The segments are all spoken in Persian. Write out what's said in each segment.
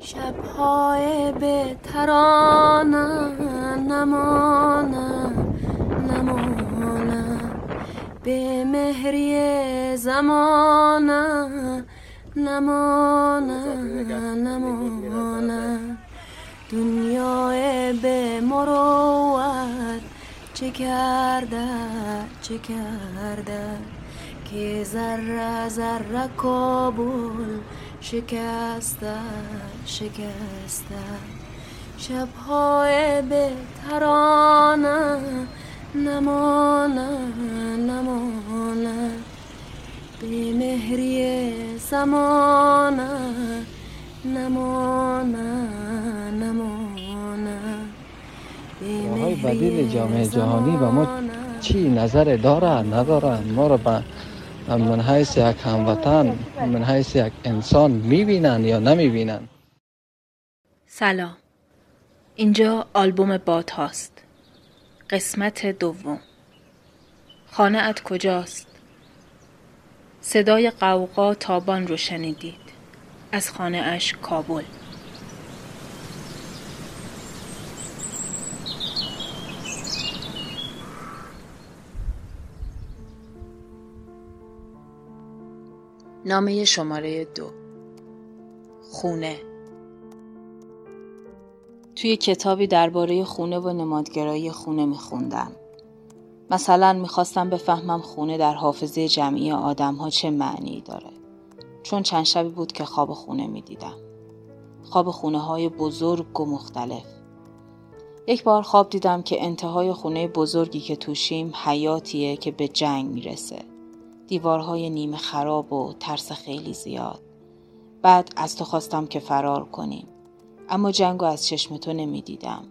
شبهای به ترانه نمانه نمانه به مهری زمانه نمانه نمانه دنیای به مروت چه کرده چه کرده که ذره ذره کابل شکسته شکسته شبهای به ترانه نمانه نمانه به مهری زمانه نمانه نمانه های بدیل جامعه جهانی و ما چی نظر داره نداره ما رو به من حیث یک هموطن من حیث یک انسان می‌بینن یا نمی‌بینن؟ سلام. اینجا آلبوم باد هاست. قسمت دوم. خانه ات کجاست؟ صدای قوقا تابان رو شنیدید. از خانه اش کابل. نامه شماره دو خونه توی کتابی درباره خونه و نمادگرایی خونه میخوندم. مثلا می‌خواستم بفهمم خونه در حافظه جمعی آدم ها چه معنی داره. چون چند شبی بود که خواب خونه می‌دیدم. خواب خونه های بزرگ و مختلف. یک بار خواب دیدم که انتهای خونه بزرگی که توشیم حیاتیه که به جنگ می‌رسه. دیوارهای نیمه خراب و ترس خیلی زیاد. بعد از تو خواستم که فرار کنیم. اما جنگو از چشم تو نمی‌دیدم.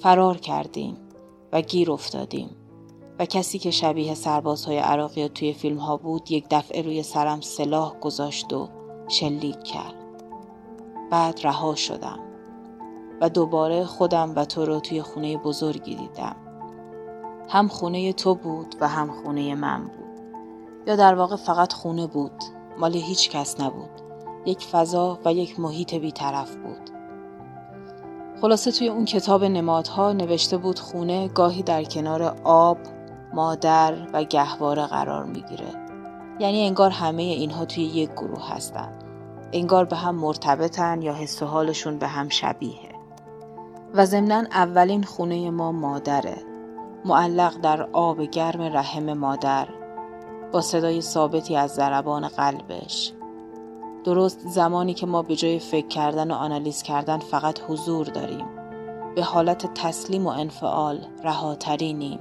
فرار کردیم و گیر افتادیم و کسی که شبیه سربازهای عراقی توی فیلم ها بود یک دفعه روی سرم سلاح گذاشت و شلیک کرد. بعد رها شدم و دوباره خودم و تو رو توی خونه بزرگی دیدم. هم خونه تو بود و هم خونه من بود. یا در واقع فقط خونه بود مال هیچ کس نبود. یک فضا و یک محیط بیطرف بود. خلاصه توی اون کتاب نمادها نوشته بود خونه گاهی در کنار آب مادر و گهواره قرار می‌گیره. یعنی انگار همه اینها توی یک گروه هستن. انگار به هم مرتبطن یا حس و حالشون به هم شبیه. و ضمنا اولین خونه ما مادره. معلق در آب گرم رحم مادر. با صدای ثابتی از ضربان قلبش. درست زمانی که ما به جای فکر کردن و آنالیز کردن فقط حضور داریم. به حالت تسلیم و انفعال رهاترینیم.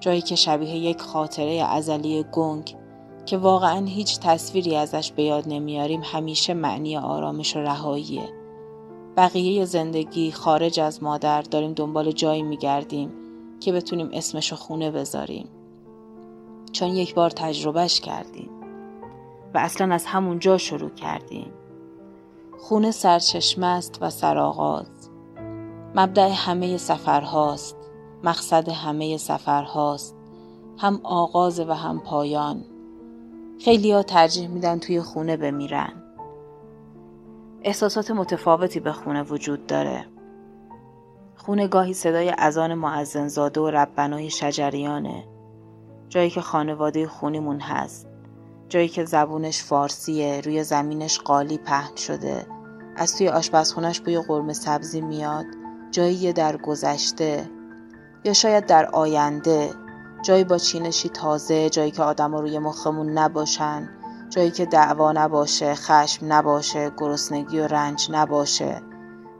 جایی که شبیه یک خاطره ازلی گنگ که واقعا هیچ تصویری ازش به یاد نمیاریم همیشه معنی آرامش و رهاییه. بقیه زندگی خارج از مادر داریم دنبال جایی میگردیم که بتونیم اسمش خونه بذاریم. چون یک بار تجربهش کردیم و اصلا از همون جا شروع کردیم خونه سرچشمه است و سرآغاز. مبدع همه سفرهاست. مقصد همه سفرهاست. هم آغاز و هم پایان. خیلی ها ترجیح میدن توی خونه بمیرن. احساسات متفاوتی به خونه وجود داره. خونه گاهی صدای اذان معزنزاده و ربنای شجریانه. جایی که خانواده خونیمون هست. جایی که زبونش فارسیه روی زمینش قالی پهن شده. از توی آشپزخونش بوی قرمه سبزی میاد. جایی در گذشته. یا شاید در آینده. جایی با چینشی تازه جایی که آدما روی مخمون نباشن. جایی که دعوا نباشه خشم نباشه گرسنگی و رنج نباشه.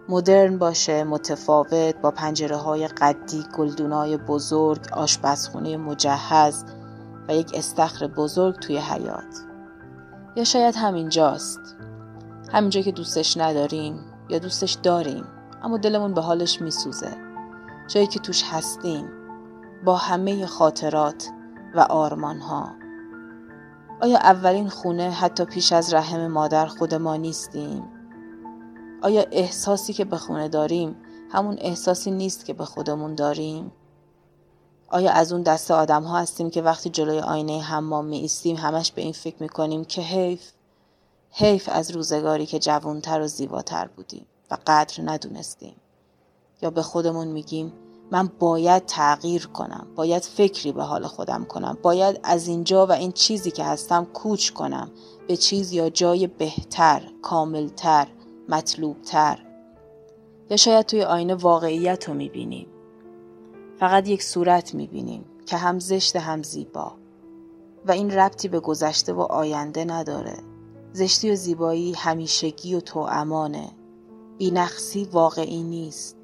مدرن باشه متفاوت با پنجره های قدی گلدونای بزرگ آشپزخونه مجهز و یک استخر بزرگ توی حیات یا شاید همینجاست همینجا که دوستش نداریم یا دوستش داریم اما دلمون به حالش میسوزه. جایی که توش هستیم با همه خاطرات و آرمان ها آیا اولین خونه حتی پیش از رحم مادر خود ما نیستیم؟ آیا احساسی که به خونه داریم همون احساسی نیست که به خودمون داریم؟ آیا از اون دست آدم ها هستیم که وقتی جلوی آینه حمام می ایستیم همش به این فکر می کنیم که حیف حیف از روزگاری که جوانتر و زیباتر بودیم و قدر ندونستیم یا به خودمون میگیم من باید تغییر کنم باید فکری به حال خودم کنم باید از اینجا و این چیزی که هستم کوچ کنم به چیز یا جای بهتر کاملتر مطلوبتر. یا شاید توی آینه واقعیت رو می‌بینیم. فقط یک صورت می‌بینیم که هم زشت هم زیبا. و این ربطی به گذشته و آینده نداره. زشتی و زیبایی همیشگی و توامانه بینقصی واقعی نیست.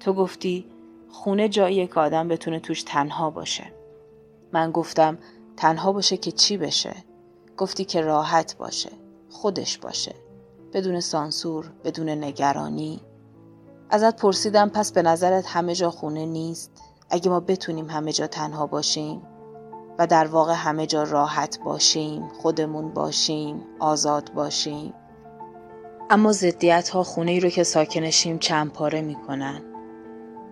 تو گفتی خونه جاییه که آدم بتونه توش تنها باشه. من گفتم تنها باشه که چی بشه؟ گفتی که راحت باشه خودش باشه. بدون سانسور بدون نگرانی. ازت پرسیدم پس به نظرت همه جا خونه نیست؟ اگه ما بتونیم همه جا تنها باشیم و در واقع همه جا راحت باشیم خودمون باشیم آزاد باشیم. اما زدیت ها خونه ای رو که ساکنشیم چند پاره می‌کنن.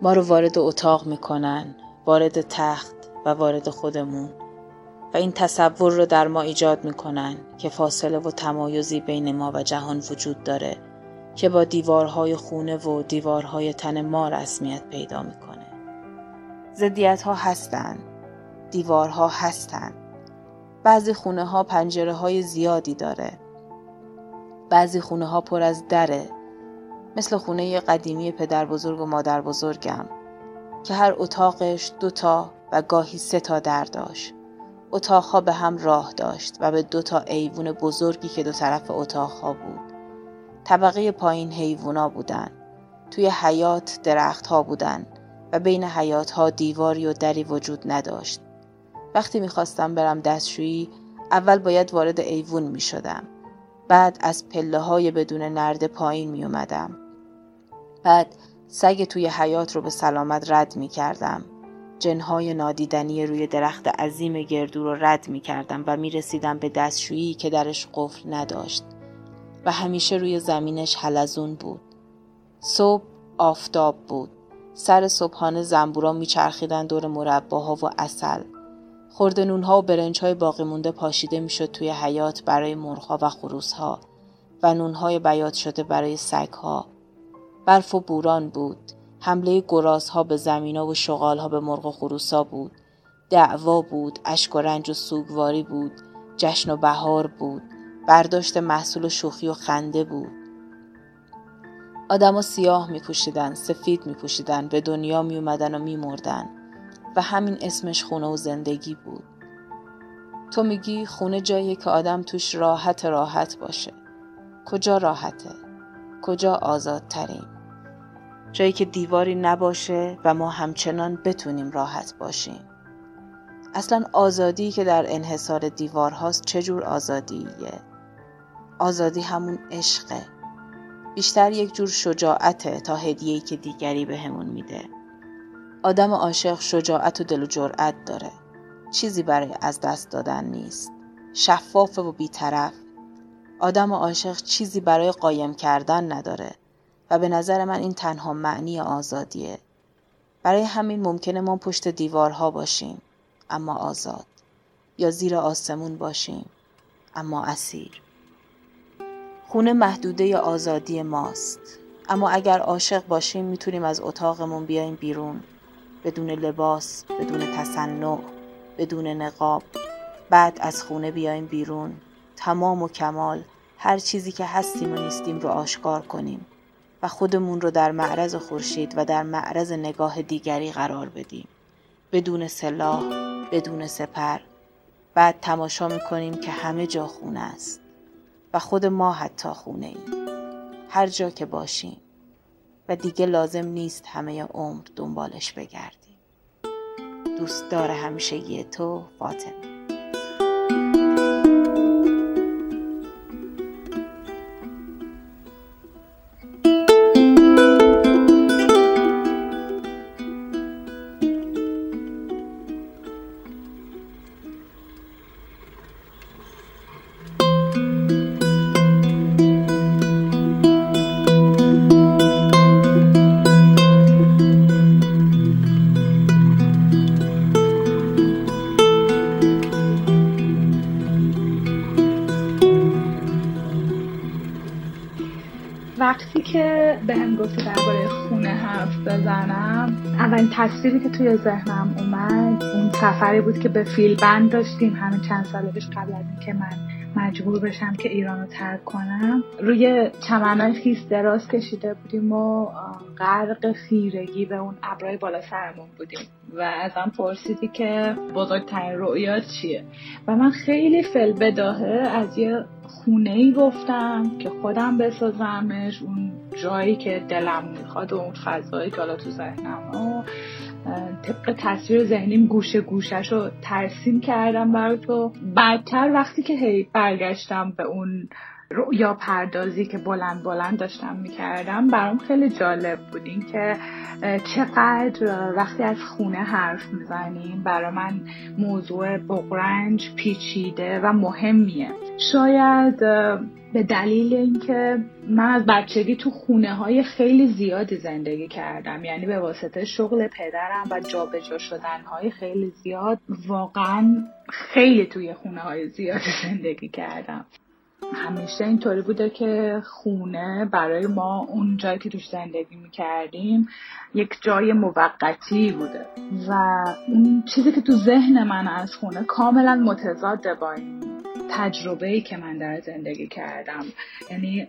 ما رو وارد اتاق می‌کنن وارد تخت و وارد خودمون. و این تصور رو در ما ایجاد می‌کنن که فاصله و تمایزی بین ما و جهان وجود داره که با دیوارهای خونه و دیوارهای تن ما رسمیت پیدا می‌کنه. زدیت ها هستن دیوارها هستن. بعضی خونه ها پنجره های زیادی داره. بعضی خونه ها پر از دره مثل خونه قدیمی پدر بزرگ و مادر بزرگم که هر اتاقش دوتا و گاهی سه تا در داشت. اتاقها به هم راه داشت و به دو تا ایوون بزرگی که دو طرف اتاقها بود طبقه پایین حیوونا بودن توی حیات درختها بودن و بین حیاتها دیواری و دری وجود نداشت وقتی می‌خواستم برم دستشویی اول باید وارد ایوون می شدم. بعد از پله های بدون نرد پایین می اومدم. بعد سگ توی حیات رو به سلامت رد می کردم. جنهای نادیدنی روی درخت عظیم گردو رو رد می کردم و می رسیدم به دستشویی که درش قفل نداشت و همیشه روی زمینش حلزون بود. صبح آفتاب بود. سر صبحانه زنبورا میچرخیدن دور مرباها و اصل. خورده نونها و برنج های باقی مونده پاشیده می‌شد توی حیات برای مرغها و خروسها و نونهای بیات شده برای سگها. برف و بوران بود. حمله گرازها به زمینا و شغالها به مرغ و خروسا بود. دعوا بود. اشک و رنج و سوگواری بود. جشن و بهار بود. برداشت محصول و شوخی و خنده بود. آدما سیاه می پوشیدن، سفید می پوشیدن، به دنیا می اومدن و می مردن. و همین اسمش خونه و زندگی بود. تو میگی خونه جاییه که آدم توش راحت راحت باشه. کجا راحته؟ کجا آزادترین؟ جایی که دیواری نباشه و ما همچنان بتونیم راحت باشیم. اصلا آزادی که در انحصار دیوار هاست چجور آزادیه؟ آزادی همون عشقه. بیشتر یک جور شجاعته تا هدیه‌ای که دیگری به میده. آدم عاشق شجاعت و دل و جرأت داره. چیزی برای از دست دادن نیست. شفاف و بیطرف. آدم عاشق چیزی برای قایم کردن نداره و به نظر من این تنها معنی آزادیه. برای همین ممکنه ما پشت دیوارها باشیم اما آزاد. یا زیر آسمون باشیم اما اسیر. خونه محدوده آزادی ماست. اما اگر عاشق باشیم می‌تونیم از اتاقمون بیایم بیرون. بدون لباس بدون تصنع بدون نقاب. بعد از خونه بیایم بیرون. تمام و کمال هر چیزی که هستیم و نیستیم رو آشکار کنیم. و خودمون رو در معرض خورشید و در معرض نگاه دیگری قرار بدیم. بدون سلاح بدون سپر بعد تماشا می‌کنیم که همه جا خونه است. و خود ما حتی خونه ایم. هر جا که باشیم. و دیگه لازم نیست همه عمر دنبالش بگردیم. دوست داره همیشگی تو فاطمه. تصویری که توی ذهنم اومد اون سفری بود که به فیل بند داشتیم همین چند سال پیش قبل از اینکه من مجبور بشم که ایران رو ترک کنم. روی چمنهای خیس دراز کشیده بودیم و غرق خیرگی به اون ابرای بالا سرمون بودیم و ازم پرسیدی که بزرگترین رؤیات چیه؟ و من خیلی فل بداهه از یه خونه ای گفتم که خودم بسازمش اون جایی که دلم می‌خواد و اون فضایی که حالا تو ذهنم طبق تصویر ذهنیم گوشه گوشش رو ترسیم کردم برای تو. بعدتر وقتی که هی برگشتم به اون یا پردازی که بلند بلند داشتم می‌کردم برام خیلی جالب بود این که چقدر وقتی از خونه حرف می‌زنیم برای من موضوع بغرنج پیچیده و مهمیه. شاید به دلیل اینکه من از بچگی تو خونه های خیلی زیادی زندگی کردم. یعنی به واسطه شغل پدرم و جابجا شدن های خیلی زیاد واقعا خیلی توی خونه های زیادی زندگی کردم. همیشه اینطوری بوده که خونه برای ما اون جایی که توش زندگی می‌کردیم یک جای موقتی بوده. و اون چیزی که تو ذهن من از خونه کاملا متضاد با این تجربه ای که من در زندگی کردم. یعنی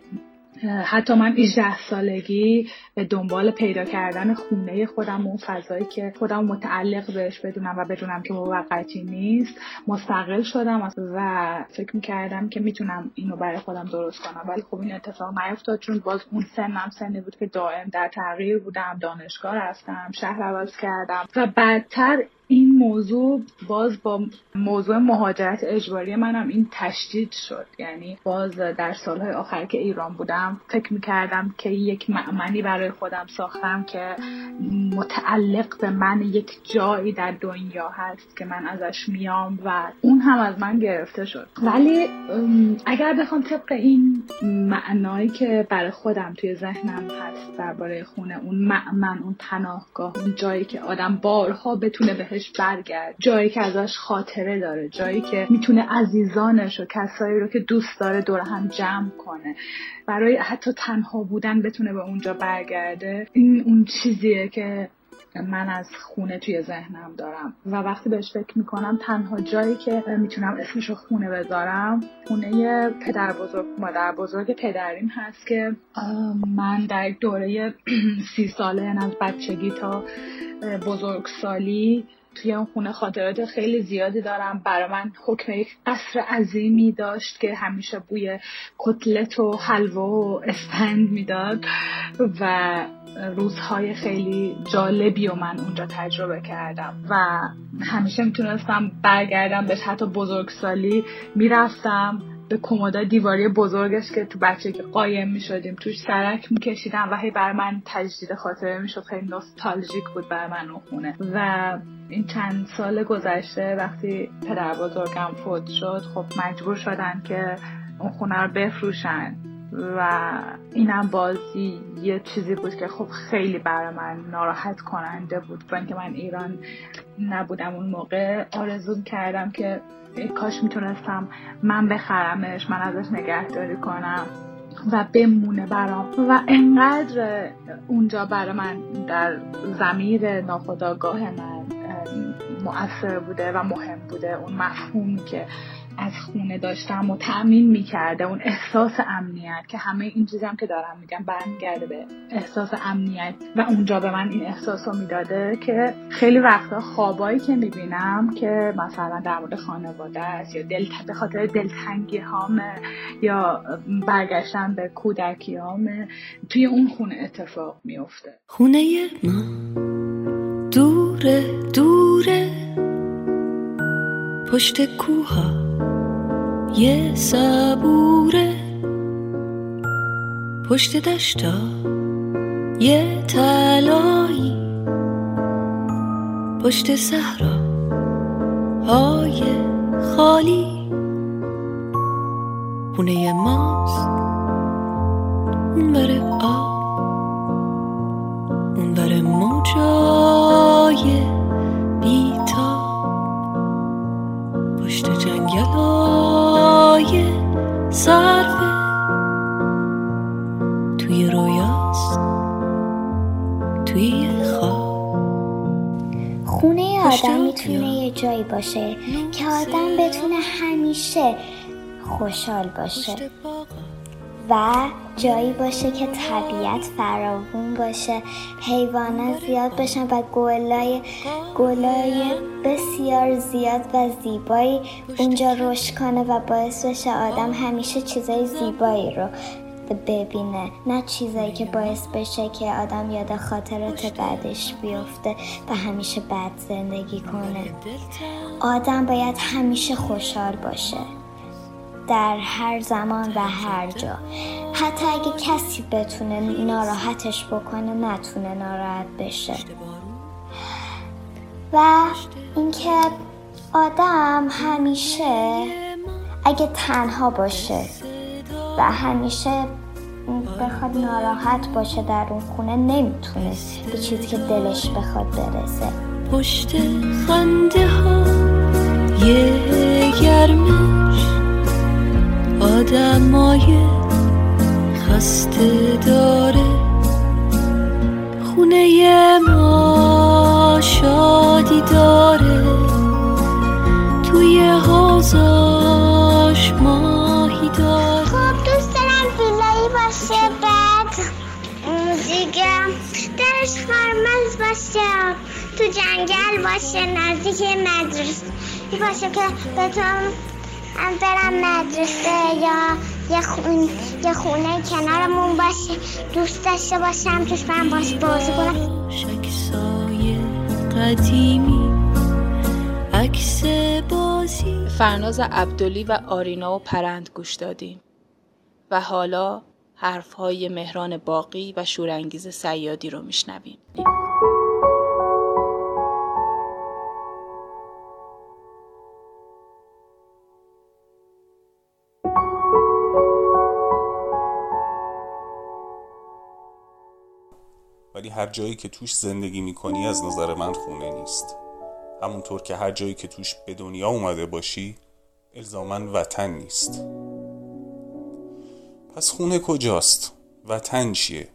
حتی من 18 سالگی به دنبال پیدا کردن خونه خودم و فضایی که خودم متعلق بهش بدونم و بدونم که موقتی نیست مستقل شدم و فکر می‌کردم که می‌تونم اینو برای خودم درست کنم. ولی خب این اتفاق نیفتاد چون باز اون سنم سنی بود که دائم در تغییر بودم دانشگاه رفتم شهر عوض کردم و بعدتر این موضوع باز با موضوع مهاجرت اجباری منم این تشدید شد. یعنی باز در سالهای آخر که ایران بودم فکر می‌کردم که یک معمنی برای خودم ساختم که متعلق به من یک جایی در دنیا هست که من ازش میام و اون هم از من گرفته شد. ولی اگر بخوام طبق این معنایی که برای خودم توی ذهنم هست درباره خونه اون معمن اون پناهگاه اون جایی که آدم بارها بتونه به بهش برگرد. جایی که ازش خاطره داره جایی که می‌تونه عزیزانش و کسایی رو که دوست داره دور هم جمع کنه. برای حتی تنها بودن بتونه به اونجا برگرده. این اون چیزیه که من از خونه توی ذهنم دارم. و وقتی بهش فکر می‌کنم تنها جایی که می‌تونم اسمش رو خونه بذارم خونه پدر بزرگ مادر بزرگ پدریم هست که من در دوره سی ساله از بچگی تا بزرگسالی توی اون خونه خاطرات خیلی زیادی دارم. برای من حکم یک قصر عظیمی داشت که همیشه بوی کتلت و حلوا و اسپند می‌داد و روزهای خیلی جالبی و من اونجا تجربه کردم و همیشه می‌تونستم برگردم به حتی بزرگسالی. می‌رفتم به کمودا دیواری بزرگش که تو بچه که قایم می شدیم توش سرک می کشیدم و هی بر من تجدید خاطره می شد خیلی نوستالژیک بود بر من اون خونه. و این چند سال گذشته وقتی پدر بزرگم فوت شد خب مجبور شدن که اون خونه رو بفروشن. و اینم بازی یه چیزی بود که خب خیلی برای من ناراحت کننده بود. با اینکه من ایران نبودم اون موقع آرزو کردم که کاش می‌تونستم من بخرمش من ازش نگهداری کنم و بمونه برام. و انقدر اونجا برای من در زمیر ناخداگاه من مؤثر بوده و مهم بوده. اون مفهومی که از خونه داشتم و تأمین می‌کرده اون احساس امنیت که همه این چیزی هم که دارم میگم برمیگرده به احساس امنیت. و اونجا به من این احساس رو می‌داده که خیلی وقتا خوابایی که می‌بینم که مثلا در مورد خانواده است یا دل به خاطر دلتنگی هامه یا برگشتن به کودکی هامه توی اون خونه اتفاق میفته. خونه ما دوره دوره. پشت کوها. یه صبوره. پشت دشتا یه تلایی پشت صحرا های خالی. خونه ماست. اون بره آب. اون بره موجای بیتا. پشت جنگل صرفه. توی رویاست. توی خواب. خونه آدم می‌تونه یه جایی باشه که آدم بتونه همیشه خوشحال باشه. و جایی باشه که طبیعت فراوون باشه حیوانات زیاد باشن و گلای گلای بسیار زیاد و زیبایی اونجا رشد کنه و باعث بشه آدم همیشه چیزای زیبایی رو ببینه. نه چیزایی که باعث بشه که آدم یاد خاطرات بعدش بیفته و همیشه بد زندگی کنه. آدم باید همیشه خوشحال باشه. در هر زمان و هر جا. حتی اگه کسی بتونه ناراحتش بکنه نتونه ناراحت بشه. و اینکه آدم همیشه اگه تنها باشه و همیشه بخواد ناراحت باشه در اون خونه نمی‌تونه به چیزی که دلش بخواد برسه. پشت خنده ها یه گرمش. آدمای خسته داره. خونه ما شادی داره. توی حوزاش ماهی داره. خب دوست دارم ویلایی باشه بعد دیگه درش قرمز باشه. تو جنگل باشه نزدیک مدرسه باشه که بتونم برم مدرسه یا یه, خون... یه خونه کنارمون باشه دوست داشته باشم توش من باش بازی کنم. شکسای قدیمی عکس بازی. فرناز عبدلی و آرینا و پرند گوش دادیم. و حالا حرفهای مهران باقی و شورانگیز سیادی رو میشنویم. ولی هر جایی که توش زندگی می‌کنی از نظر من خونه نیست همونطور که هر جایی که توش به دنیا اومده باشی الزامن وطن نیست پس خونه کجاست؟ وطن چیه؟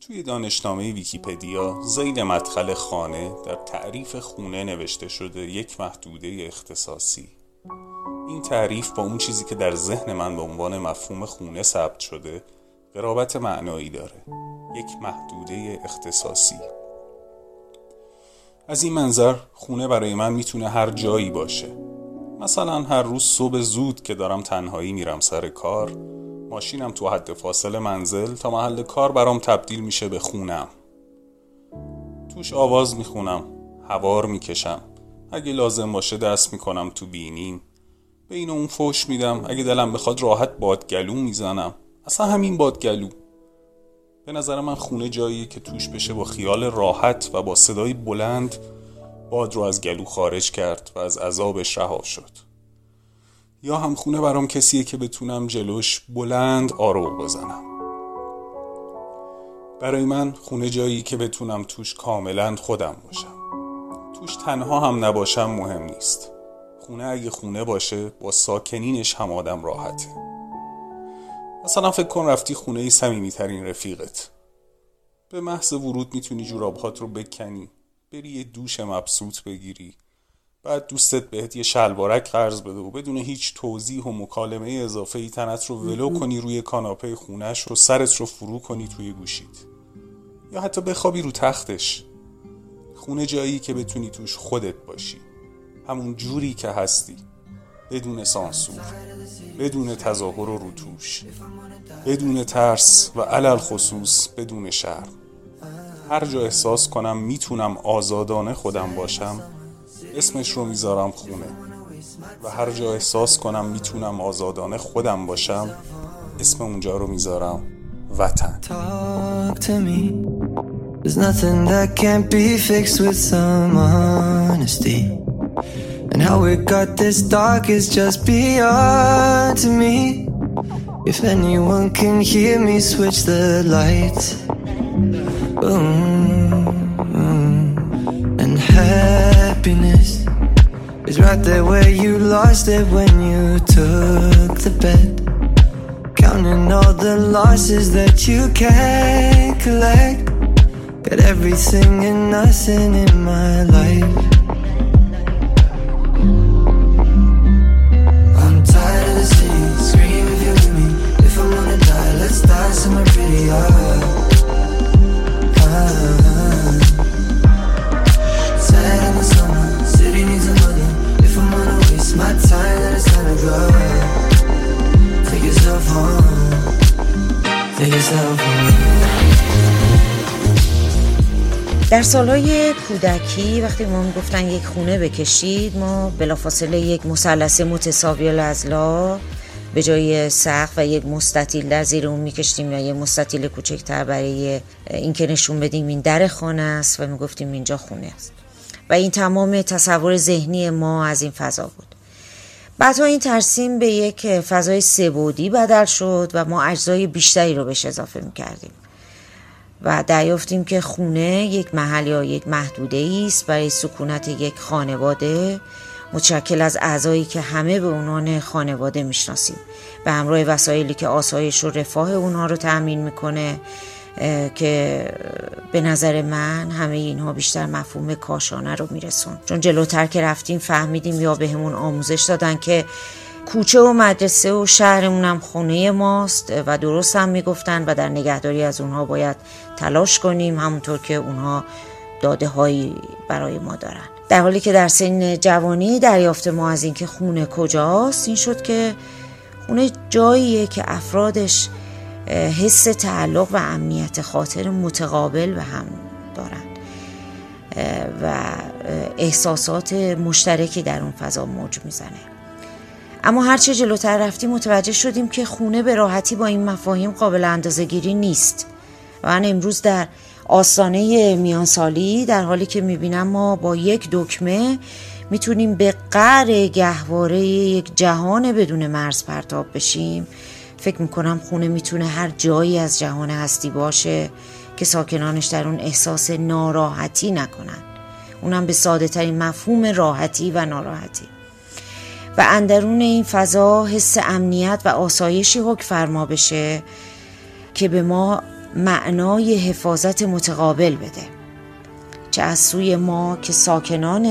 توی دانشنامه ویکیپدیا زیل مدخل خانه در تعریف خونه نوشته شده یک محدوده اختصاصی این تعریف با اون چیزی که در ذهن من به عنوان مفهوم خونه ثبت شده قرابت معنایی داره. یک محدوده اختصاصی. از این منظر خونه برای من می‌تونه هر جایی باشه. مثلا هر روز صبح زود که دارم تنهایی میرم سر کار ماشینم تو حد فاصل منزل تا محل کار برام تبدیل میشه به خونم. توش آواز می‌خونم هوار می‌کشم. اگه لازم باشه دست می‌کنم تو بینیم. به اون فوش میدم. اگه دلم بخواد راحت بادگلو می‌زنم. اصلا همین بادگلو. به نظر من خونه جاییه که توش بشه با خیال راحت و با صدای بلند باد رو از گلو خارج کرد و از عذابش رها شد. یا هم خونه برام کسیه که بتونم جلوش بلند آرو بزنم. برای من خونه جایی که بتونم توش کاملا خودم باشم. توش تنها هم نباشم مهم نیست. خونه اگه خونه باشه با ساکنینش هم آدم راحته. مثلا فکر کن رفتی خونه سمیمی ترین رفیقت. به محض ورود می‌تونی جورابهات رو بکنی بری یه دوش مبسوط بگیری. بعد دوستت بهت یه شلوارک قرض بده و بدون هیچ توضیح و مکالمه اضافه ای تنت رو ولو کنی روی کاناپه خونش رو سرت رو فرو کنی توی گوشید یا حتی بخوابی رو تختش. خونه جایی که بتونی توش خودت باشی. همون جوری که هستی. بدون سانسور بدون تظاهر و روتوش بدون ترس و علل خصوص بدون شرم. هر جا احساس کنم می‌تونم آزادانه خودم باشم اسمش رو می‌ذارم خونه. و هر جا احساس کنم می‌تونم آزادانه خودم باشم اسم اونجا رو می‌ذارم وطن. And how it got this dark is just beyond me. If anyone can hear me, switch the lights. Boom. And happiness is right there where you lost it when you took the bet. Counting all the losses that you can't collect. Got everything and nothing in my life. در سالهای کودکی وقتی ما گفتن یک خونه بکشید ما بلافاصله یک مسلسه متساویل از به جای سقف و یک مستطیل در زیر اون میکشتیم یا یک مستطیل کوچکتر برای اینکه نشون بدیم این در خانه است و می‌گفتیم اینجا خونه است. و این تمام تصور ذهنی ما از این فضا بود. بعدها این ترسیم به یک فضای سبودی بدل شد و ما اجزای بیشتری رو بهش اضافه می‌کردیم. و دریافتیم که خونه یک محل یا یک محدوده است برای سکونت یک خانواده متشکل از اعضایی که همه به عنوان خانواده می‌شناسیم به همراه وسایلی که آسایش و رفاه اونها رو تأمین می‌کنه که به نظر من همه اینها بیشتر مفهوم کاشانه رو میرسون. چون جلوتر که رفتیم فهمیدیم یا بهمون به آموزش دادن که کوچه و مدرسه و شهرمون هم خونه ماست و درست هم می‌گفتن و در نگهداری از اونها باید تلاش کنیم همونطور که اونها داده هایی برای ما دارن. در حالی که در سن جوانی دریافت ما از اینکه خونه کجاست این شد که خونه جاییه که افرادش حس تعلق و امنیت خاطر متقابل به هم دارن. و احساسات مشترکی در اون فضا موج می‌زنه. اما هرچه جلوتر رفتیم متوجه شدیم که خونه به راحتی با این مفاهیم قابل اندازه گیری نیست. و من امروز در آستانه میانسالی در حالی که می‌بینم ما با یک دکمه می‌تونیم به قر گهواره یک جهان بدون مرز پرتاب بشیم. فکر می‌کنم خونه می‌تونه هر جایی از جهان هستی باشه که ساکنانش در اون احساس ناراحتی نکنن. اونم به ساده ترین مفهوم راحتی و ناراحتی. و اندرون این فضا حس امنیت و آسایشی حک فرما بشه که به ما معنای حفاظت متقابل بده. چه از سوی ما که ساکنان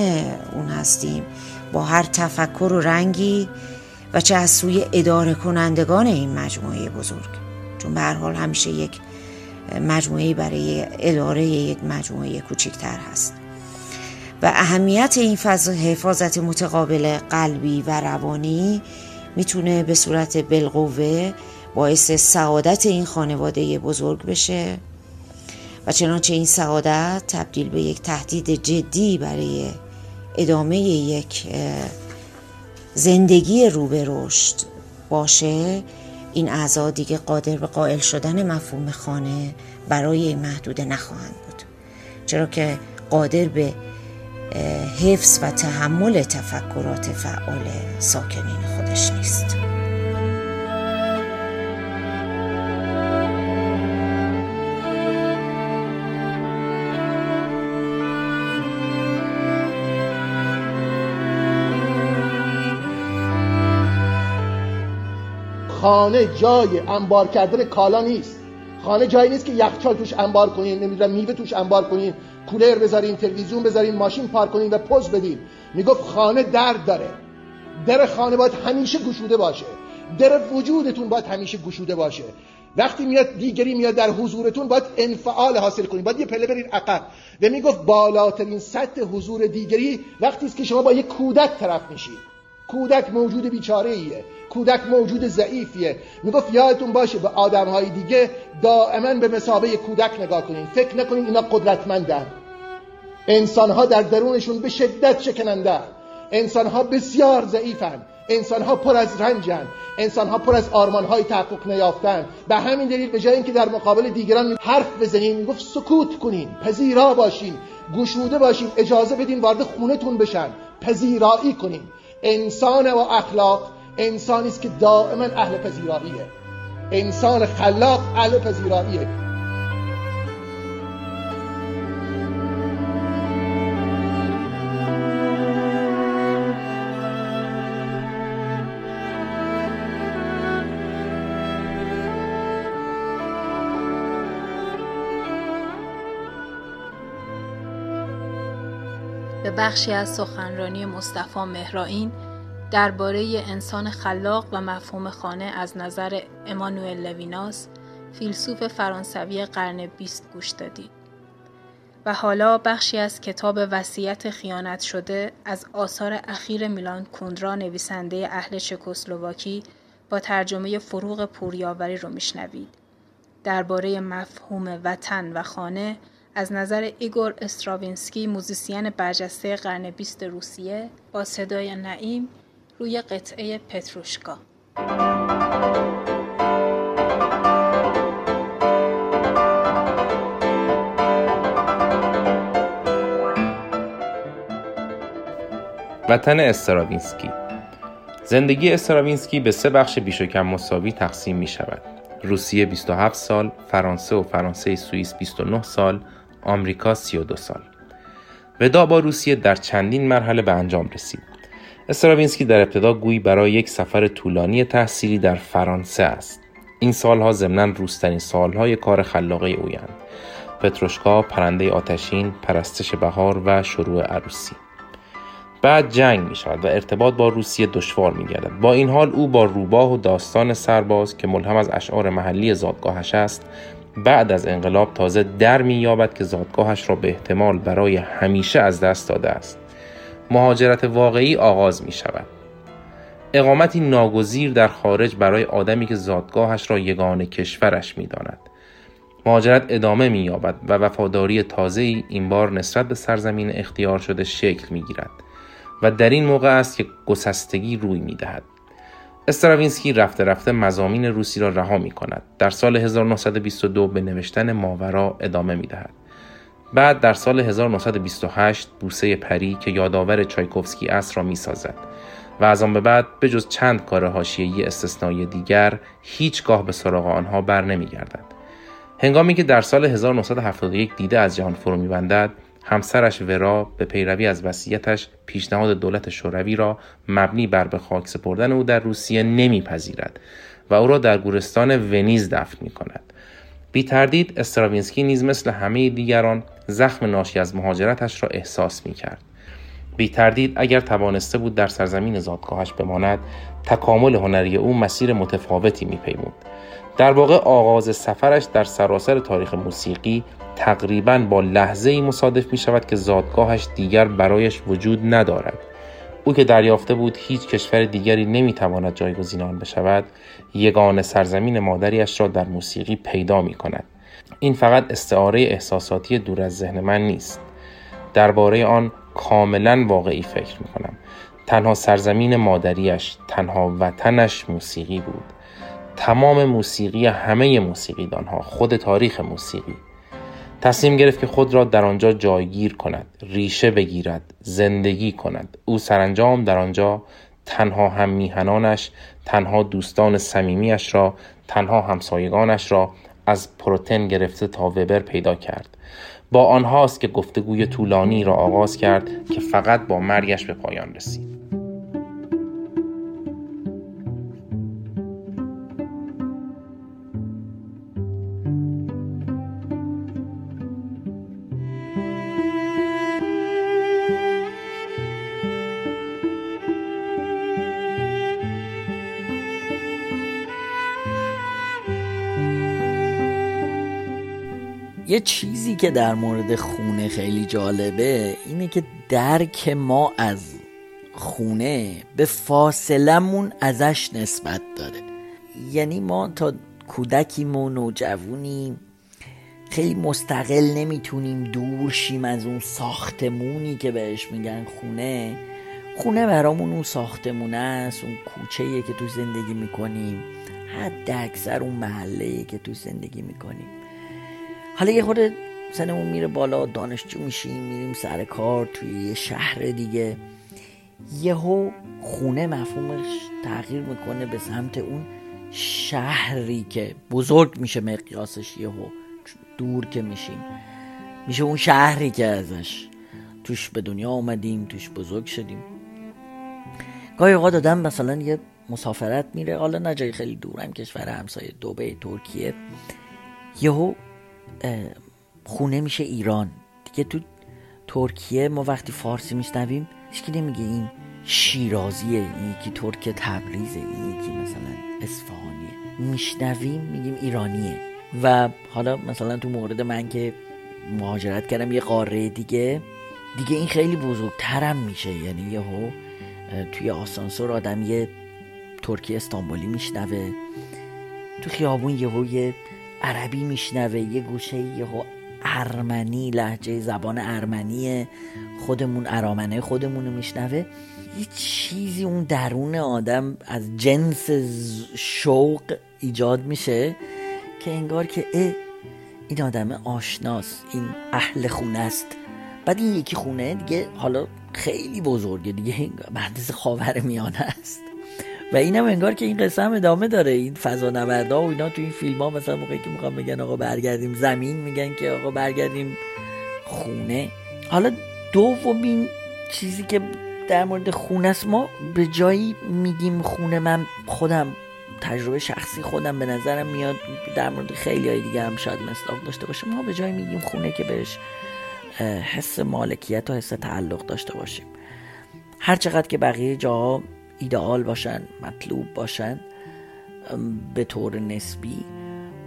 اون هستیم با هر تفکر و رنگی و چه از سوی اداره کنندگان این مجموعه بزرگ. چون به حال همیشه یک مجموعه برای اداره یک مجموعه کوچکتر هست. و اهمیت این فضا حفاظت متقابل قلبی و روانی می‌تونه به صورت بالقوه باعث سعادت این خانواده بزرگ بشه و چنانچه این سعادت تبدیل به یک تهدید جدی برای ادامه یک زندگی رو به رشد باشه این اعضا دیگه قادر به قائل شدن مفهوم خانه برای محدوده نخواهند بود. چرا که قادر به حفظ و تحمل تفکرات فعال ساکنین خودش نیست. خانه جای انبار کردن کالا نیست. خانه جایی نیست که یخچال توش انبار کنین نمی‌دونم میوه توش انبار کنین کولر بذارین تلویزیون بذارین ماشین پارک کنین و پوز بدین. می‌گفت خانه درد داره. در خانه باید همیشه گشوده باشه. در وجودتون باید همیشه گشوده باشه. وقتی میاد دیگری میاد در حضورتون باید انفعال حاصل کنید باید یه پله برین عقب. و می‌گفت بالاترین سطح حضور دیگری وقتی است که شما با یک کودک طرف میشید کودک موجود بیچاره ایه کودک موجود ضعیفیه. می‌گفت یادتون باشه به آدم های دیگه دائما به مسابه کودک نگاه کنین. فکر نکنین اینا قدرتمندن. انسان ها در درونشون به شدت شکننده. انسان ها بسیار ضعیفن. انسان ها پر از رنجن. انسان ها پر از آرمان های تحقق نیافتن. به همین دلیل به جای اینکه در مقابل دیگران حرف بزنین می‌گفت سکوت کنین. پذیرا باشین. گشوده باشین. اجازه بدین وارد خونتون بشن. پذیرایی کنین. انسان و اخلاق انسانی است که دائما اهل پذیراییه. انسان خلاق اهل پذیراییه. بخشی از سخنرانی مصطفی مهرائین درباره انسان خلاق و مفهوم خانه از نظر امانوئل لویناس فیلسوف فرانسوی قرن بیست گوش دادید. و حالا بخشی از کتاب وصیت خیانت شده از آثار اخیر میلان کوندرا نویسنده اهل چکسلواکی با ترجمه فروغ پوریاوری رو میشنوید. درباره مفهوم وطن و خانه از نظر ایگور استراوینسکی موزیسین برجسته قرن بیست روسیه با صدای نعیم روی قطعه پتروشکا وطن استراوینسکی زندگی استراوینسکی به سه بخش بیش و کم مساوی تقسیم می شود. روسیه 27 سال، فرانسه و فرانسه سوئیس 29 سال، آمریکا 32 سال. ودا با روسیه در چندین مرحله به انجام رسید. استراوینسکی در ابتدا گویی برای یک سفر طولانی تحصیلی در فرانسه است. این سالها ضمنا روسترین سالهای کار خلاقه اویند. پتروشکا، پرنده آتشین، پرستش بهار و شروع عروسی. بعد جنگ می شود و ارتباط با روسیه دشوار می گردد. با این حال او با روباه و داستان سرباز که ملهم از اشعار محلی زادگاهش است بعد از انقلاب تازه در می یابد که زادگاهش را به احتمال برای همیشه از دست داده است. مهاجرت واقعی آغاز می شود. اقامتی ناگزیر در خارج برای آدمی که زادگاهش را یگان کشورش می داند. مهاجرت ادامه می یابد و وفاداری تازه ای این بار نسبت به سرزمین اختیار شده شکل می گیرد. و در این موقع است که گسستگی روی می دهد. استراوینسکی رفته رفته مزامین روسی را رها می کند. در سال 1922 به نوشتن ماورا ادامه می دهد. بعد در سال 1928 بوسه پری که یادآور چایکوفسکی است را می سازد و از آن به بعد به جز چند کار حاشیه‌ای استثنایی دیگر هیچگاه به سراغ آنها بر نمی گردد. هنگامی که در سال 1971 دیده از جهان فرو میبندد همسرش ورا به پیروی از وصیتش پیشنهاد دولت شوروی را مبنی بر به خاک سپردن او در روسیه نمیپذیرد و او را در گورستان ونیز دفن می کند. بی تردید استراوینسکی نیز مثل همه دیگران زخم ناشی از مهاجرتش را احساس می کرد. بی تردید اگر توانسته بود در سرزمین زادگاهش بماند تکامل هنری او مسیر متفاوتی می پیمود. در واقع آغاز سفرش در سراسر تاریخ موسیقی تقریبا با لحظه ای مصادف می شود که زادگاهش دیگر برایش وجود ندارد. او که دریافته بود هیچ کشور دیگری نمی‌تواند جایگزین آن بشود یگان سرزمین مادریش را در موسیقی پیدا می کند این فقط استعاره احساساتی دور از ذهن من نیست. درباره آن کاملا واقعی فکر می کنم تنها سرزمین مادریش تنها وطنش موسیقی بود. تمام موسیقی همه موسیقیدانها خود تاریخ موسیقی تصمیم گرفت که خود را در آنجا جایگیر کند ریشه بگیرد زندگی کند. او سرانجام در آنجا تنها هم میهنانش تنها دوستان صمیمیاش را تنها همسایگانش را از پروتن گرفته تا وبر پیدا کرد. با آنهاست که گفتگوی طولانی را آغاز کرد که فقط با مرگش به پایان رسید. یه چیزی که در مورد خونه خیلی جالبه اینه که درک ما از خونه به فاصلمون ازش نسبت داره. یعنی ما تا کودکیم و نوجوونیم خیلی مستقل نمی‌تونیم دور شیم از اون ساختمونی که بهش میگن خونه. خونه برامون اون ساختمونه است اون کوچه که تو زندگی می‌کنیم. حد اکثر اون محله که تو زندگی می‌کنیم. حالا یه خود سنمون میره بالا دانشجو میشیم میریم سر کار توی یه شهر دیگه. یهو خونه مفهومش تغییر می‌کنه به سمت اون شهری که بزرگ میشه مقیاسش یهو دور که میشیم. میشه اون شهری که ازش توش به دنیا اومدیم توش بزرگ شدیم. گاهی اوقات آدم مثلا یه مسافرت میره حالا نه جای خیلی دورم کشور همسایه دوبه ترکیه. یهو خونه میشه ایران. دیگه تو ترکیه ما وقتی فارسی میشنویم هیچکی نمیگه این شیرازیه این یکی ترک تبریزه این یکی مثلا اصفهانیه. میشنویم میگیم ایرانیه. و حالا مثلا تو مورد من که مهاجرت کردم یه قاره دیگه دیگه این خیلی بزرگترم میشه. یعنی یهو توی آسانسور آدم یه ترکی استانبولی میشنوه. تو خیابون یهو یه عربی میشنوه یه گوشه یهو ارمنی لحجه زبان ارمنی خودمون ارامنه خودمون رو میشنوه. یه چیزی اون درون آدم از جنس شوق ایجاد میشه که انگار که این آدم آشناست این اهل خونه است. بعد این یکی خونه دیگه حالا خیلی بزرگه دیگه مهندس خاور میانه است. و اینم انگار که این قصه هم ادامه داره. این فضا نوردا و اینا تو این فیلم ها مثلا موقعی که می‌خوام بگن آقا برگردیم زمین میگن که آقا برگردیم خونه. حالا دومین چیزی که در مورد خونه است ما به جایی میگیم خونه من خودم تجربه شخصی خودم به نظرم میاد در مورد خیلی های دیگه هم شاید مصداق داشته باشه ما به جایی میگیم خونه که بهش حس مالکیت و حس تعلق داشته باشیم. هر چقدر که بقیه جاها ایدئال باشن مطلوب باشن به طور نسبی.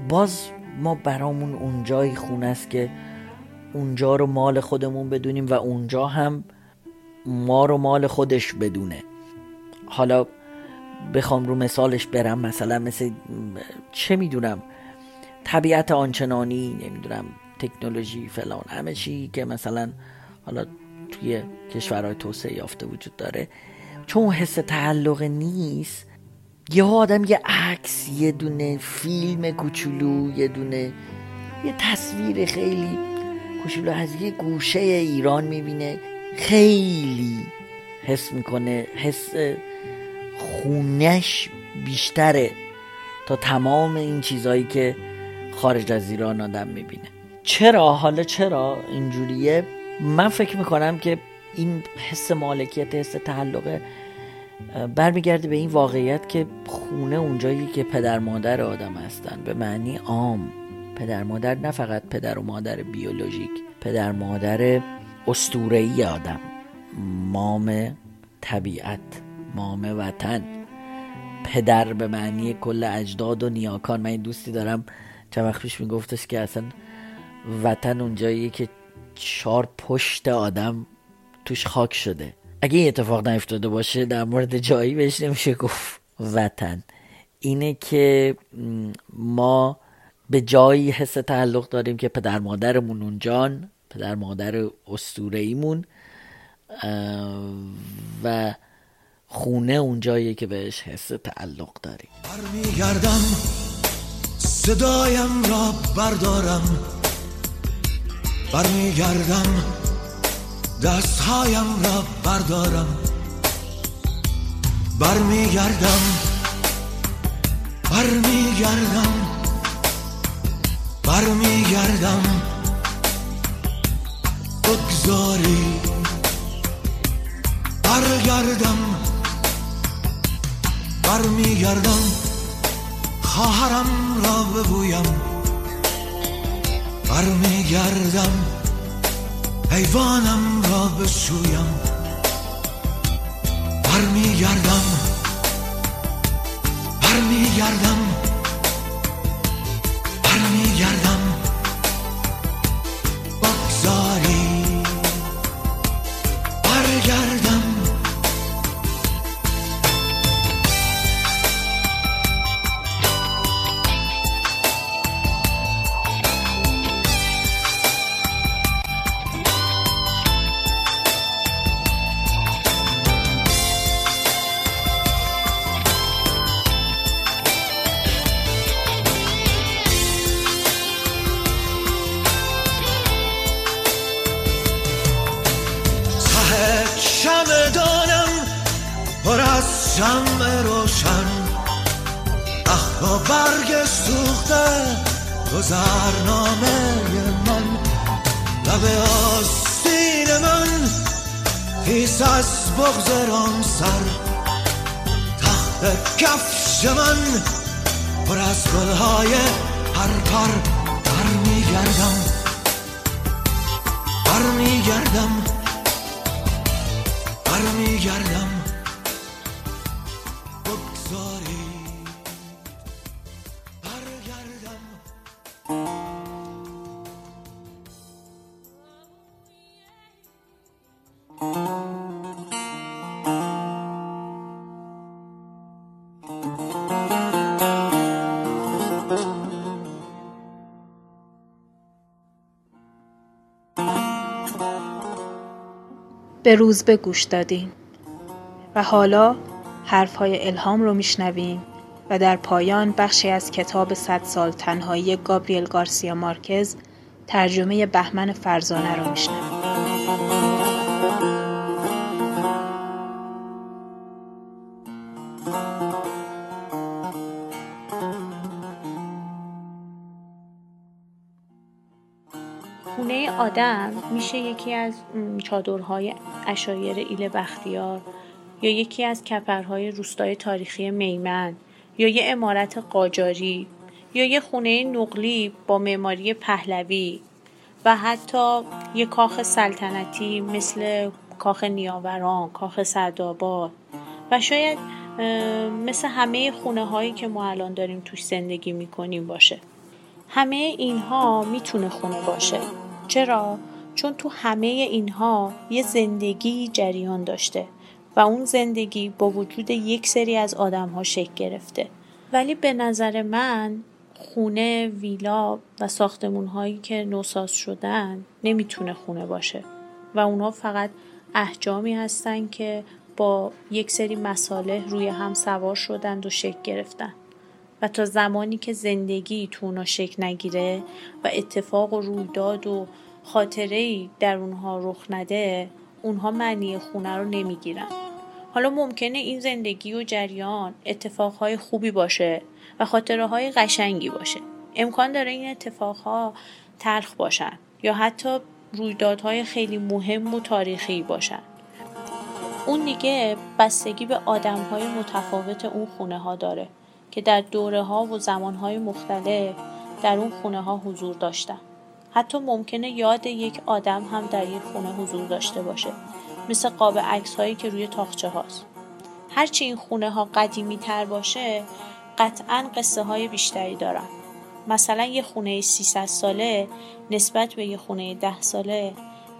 باز ما برامون اونجای خونه است که اونجا رو مال خودمون بدونیم و اونجا هم ما رو مال خودش بدونه. حالا بخوام رو مثالش برم مثلا مثل چه می‌دونم طبیعت آنچنانی نمی‌دونم تکنولوژی فلان همه چی که مثلا حالا توی کشورهای توسعه یافته وجود داره. چون حس تعلق نیست یه آدم یه عکس یه دونه فیلم کوچولو یه دونه یه تصویر خیلی کوچولو از یه گوشه ایران می‌بینه. خیلی حس می‌کنه حس خونش بیشتره تا تمام این چیزهایی که خارج از ایران آدم می‌بینه. چرا؟ حالا چرا؟ اینجوریه. من فکر می‌کنم که این حس مالکیت حس تعلق برمیگرده به این واقعیت که خونه اونجایی که پدر مادر آدم هستن. به معنی عام. پدر مادر نه فقط پدر و مادر بیولوژیک پدر مادر استورهی آدم. مام طبیعت مام وطن. پدر به معنی کل اجداد و نیاکان. من این دوستی دارم. چند وقت پیش میگفتش که اصلا وطن اونجایی که چهار پشت آدم توش خاک شده. اگه این اتفاق نیفتاده باشه در مورد جایی بهش نمیشه گفت وطن. اینه که ما به جایی حس تعلق داریم که پدر مادرمون اونجان پدر مادر ایمون و خونه اونجایی که بهش حس تعلق داریم. برمیگردم صدایم را بردارم. برمیگردم دستهایم را بردارم. برمیگردم. برمیگردم. برمیگردم. بگذاری. برگردم. برمیگردم. خواهرم را ببویم برمیگردم. حیوانم را بشویم. برمیگردم. برمیگردم. به روز به گوش دادیم. و حالا حرفهای الهام رو میشنویم و در پایان بخشی از کتاب صد سال تنهایی گابریل گارسیا مارکز ترجمه بهمن فرزانه رو میشنویم. آدم میشه یکی از چادرهای اشایر ایل بختیار یا یکی از کپرهای روستای تاریخی میمن یا یه امارت قاجاری یا یه خونه نقلی با معماری پهلوی و حتی یه کاخ سلطنتی مثل کاخ نیاوران، کاخ سعدآباد و شاید مثل همه خونه هایی که ما الان داریم توش زندگی می‌کنیم باشه. همه اینها می‌تونه خونه باشه. چرا؟ چون تو همه اینها یه زندگی جریان داشته و اون زندگی با وجود یک سری از آدم ها شکل گرفته ولی به نظر من خونه ویلا و ساختمون هایی که نوساز شدن نمی‌تونه خونه باشه و اونها فقط احجامی هستن که با یک سری مساله روی هم سوار شدند و شکل گرفتن و تا زمانی که زندگی تو اونا شکل نگیره و اتفاق و رویداد و خاطره ای در اونها رخ نده اونها معنی خونه رو نمی‌گیرن. حالا ممکنه این زندگی و جریان اتفاقهای خوبی باشه و خاطره های قشنگی باشه. امکان داره این اتفاقها تلخ باشن یا حتی رویدادهای خیلی مهم و تاریخی باشن. اون دیگه بستگی به آدم های متفاوت اون خونه ها داره. که در دوره ها و زمان های مختلف در اون خونه ها حضور داشتن حتی ممکنه یاد یک آدم هم در یک خونه حضور داشته باشه مثل قاب عکس هایی که روی تاخچه هاست. هرچی این خونه ها قدیمی تر باشه قطعا قصه های بیشتری دارن. مثلا یه خونه 300 ساله نسبت به یه خونه 10 ساله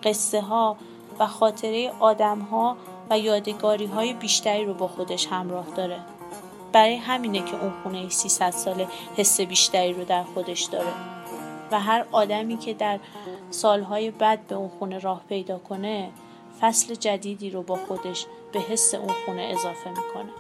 قصه ها و خاطره آدم ها و یادگاری های بیشتری رو با خودش همراه داره. برای همینه که اون خونه 300 ساله حس بیشتری رو در خودش داره. و هر آدمی که در سالهای بعد به اون خونه راه پیدا کنه فصل جدیدی رو با خودش به حس اون خونه اضافه می‌کنه.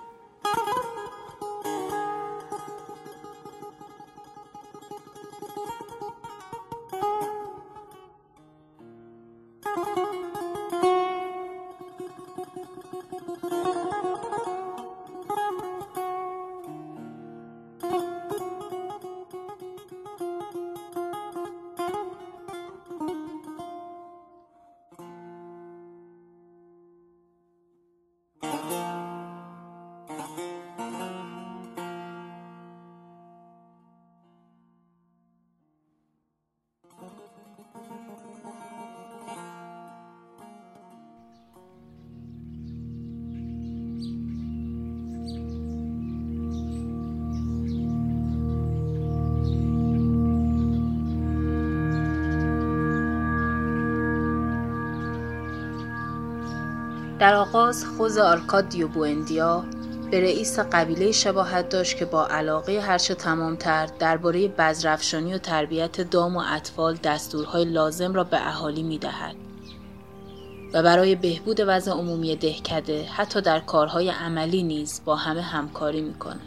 در آغاز خوز آرکادیو بوئندیا به رئیس قبیله شباهت داشت که با علاقه هرچه تمامتر درباره بذرافشانی و تربیت دام و اطفال دستورهای لازم را به اهالی می‌دهد و برای بهبود وضع عمومی دهکده حتی در کارهای عملی نیز با همه همکاری می‌کنه.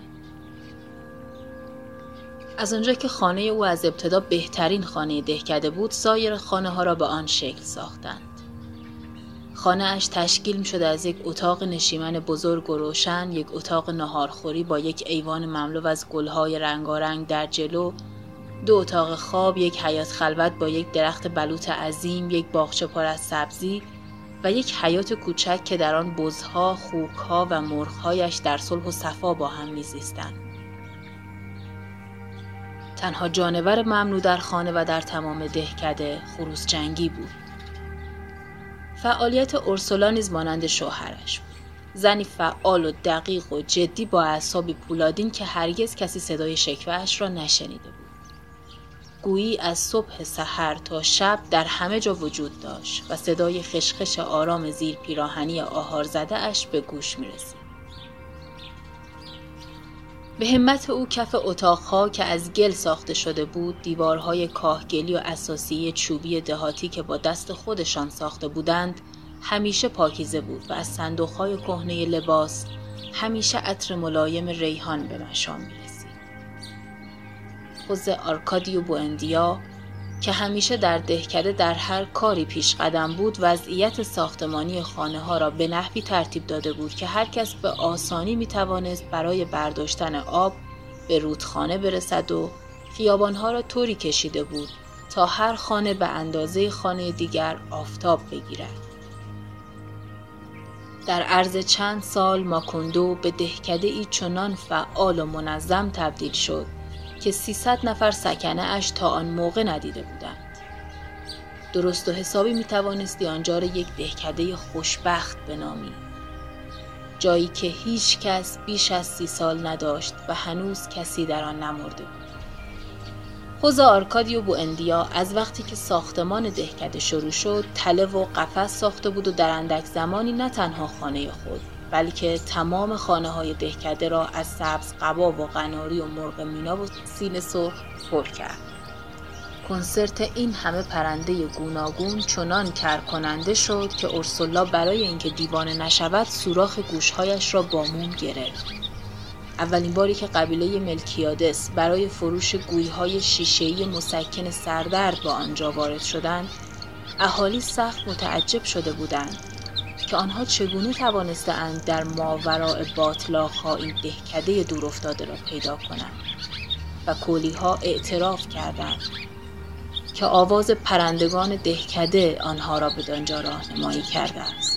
از آنجا که خانه او از ابتدا بهترین خانه دهکده بود سایر خانه ها را به آن شکل ساختند. خانه اش تشکیل شده از یک اتاق نشیمن بزرگ و روشن، یک اتاق نهارخوری با یک ایوان مملو از گلهای رنگارنگ در جلو، دو اتاق خواب، یک حیات خلوت با یک درخت بلوط عظیم، یک باغچه پر از سبزی و یک حیات کوچک که در آن بزها، خوکها و مرغهایش در صلح و صفا با هم میزیستند. تنها جانور ممنوع در خانه و در تمام دهکده خروس جنگی بود. فعالیت اورسولا نیز مانند شوهرش بود زنی فعال و دقیق و جدی با اعصابی پولادین که هرگز کسی صدای شکوهش را نشنیده بود گویی از صبح سحر تا شب در همه جا وجود داشت و صدای خشخش آرام زیر پیراهنی آهار زده اش به گوش می رسید. به همت او کف اتاقها که از گل ساخته شده بود دیوارهای کاهگلی و اساسی چوبی دهاتی که با دست خودشان ساخته بودند همیشه پاکیزه بود و از صندوقهای کهنه لباس همیشه عطر ملایم ریحان به مشام می خوز آرکادیو بواندیا که همیشه در دهکده در هر کاری پیش قدم بود وضعیت ساختمانی خانه ها را به نحوی ترتیب داده بود که هر کس به آسانی می توانست برای برداشتن آب به رودخانه برسد و خیابانها را طوری کشیده بود تا هر خانه به اندازه خانه دیگر آفتاب بگیرد. در عرض چند سال ماکوندو به دهکده ای چنان فعال و منظم تبدیل شد که 300 نفر سکنه اش تا آن موقع ندیده بودند. درست و حسابی می توانستی آنجا را یک دهکده خوشبخت بنامی. جایی که هیچ کس بیش از سی سال نداشت و هنوز کسی در آن نمرده بود. خوز آرکادیو بو اندیا از وقتی که ساختمان دهکده شروع شد تله و قفس ساخته بود و در اندک زمانی نه تنها خانه خود بلکه تمام خانه های دهکده را از سبز قبا و قناری و مرغ مینا و سین سرخ پر کرد. کنسرت این همه پرنده گوناگون چنان کر کننده شد که اورسولا برای اینکه دیوانه نشود سوراخ گوشهایش را با موم گرفت. اولین باری که قبیله ملکیادس برای فروش گویهای شیشه‌ای مسکن سردرد با آنجا وارد شدند، اهالی سخت متعجب شده بودند که آنها چگونه توانستهاند در ماوراء باطلاق ها این دهکده دور افتاده را پیدا کنند و کولی ها اعتراف کردند که آواز پرندگان دهکده آنها را به دانجا راهنمایی کرده است.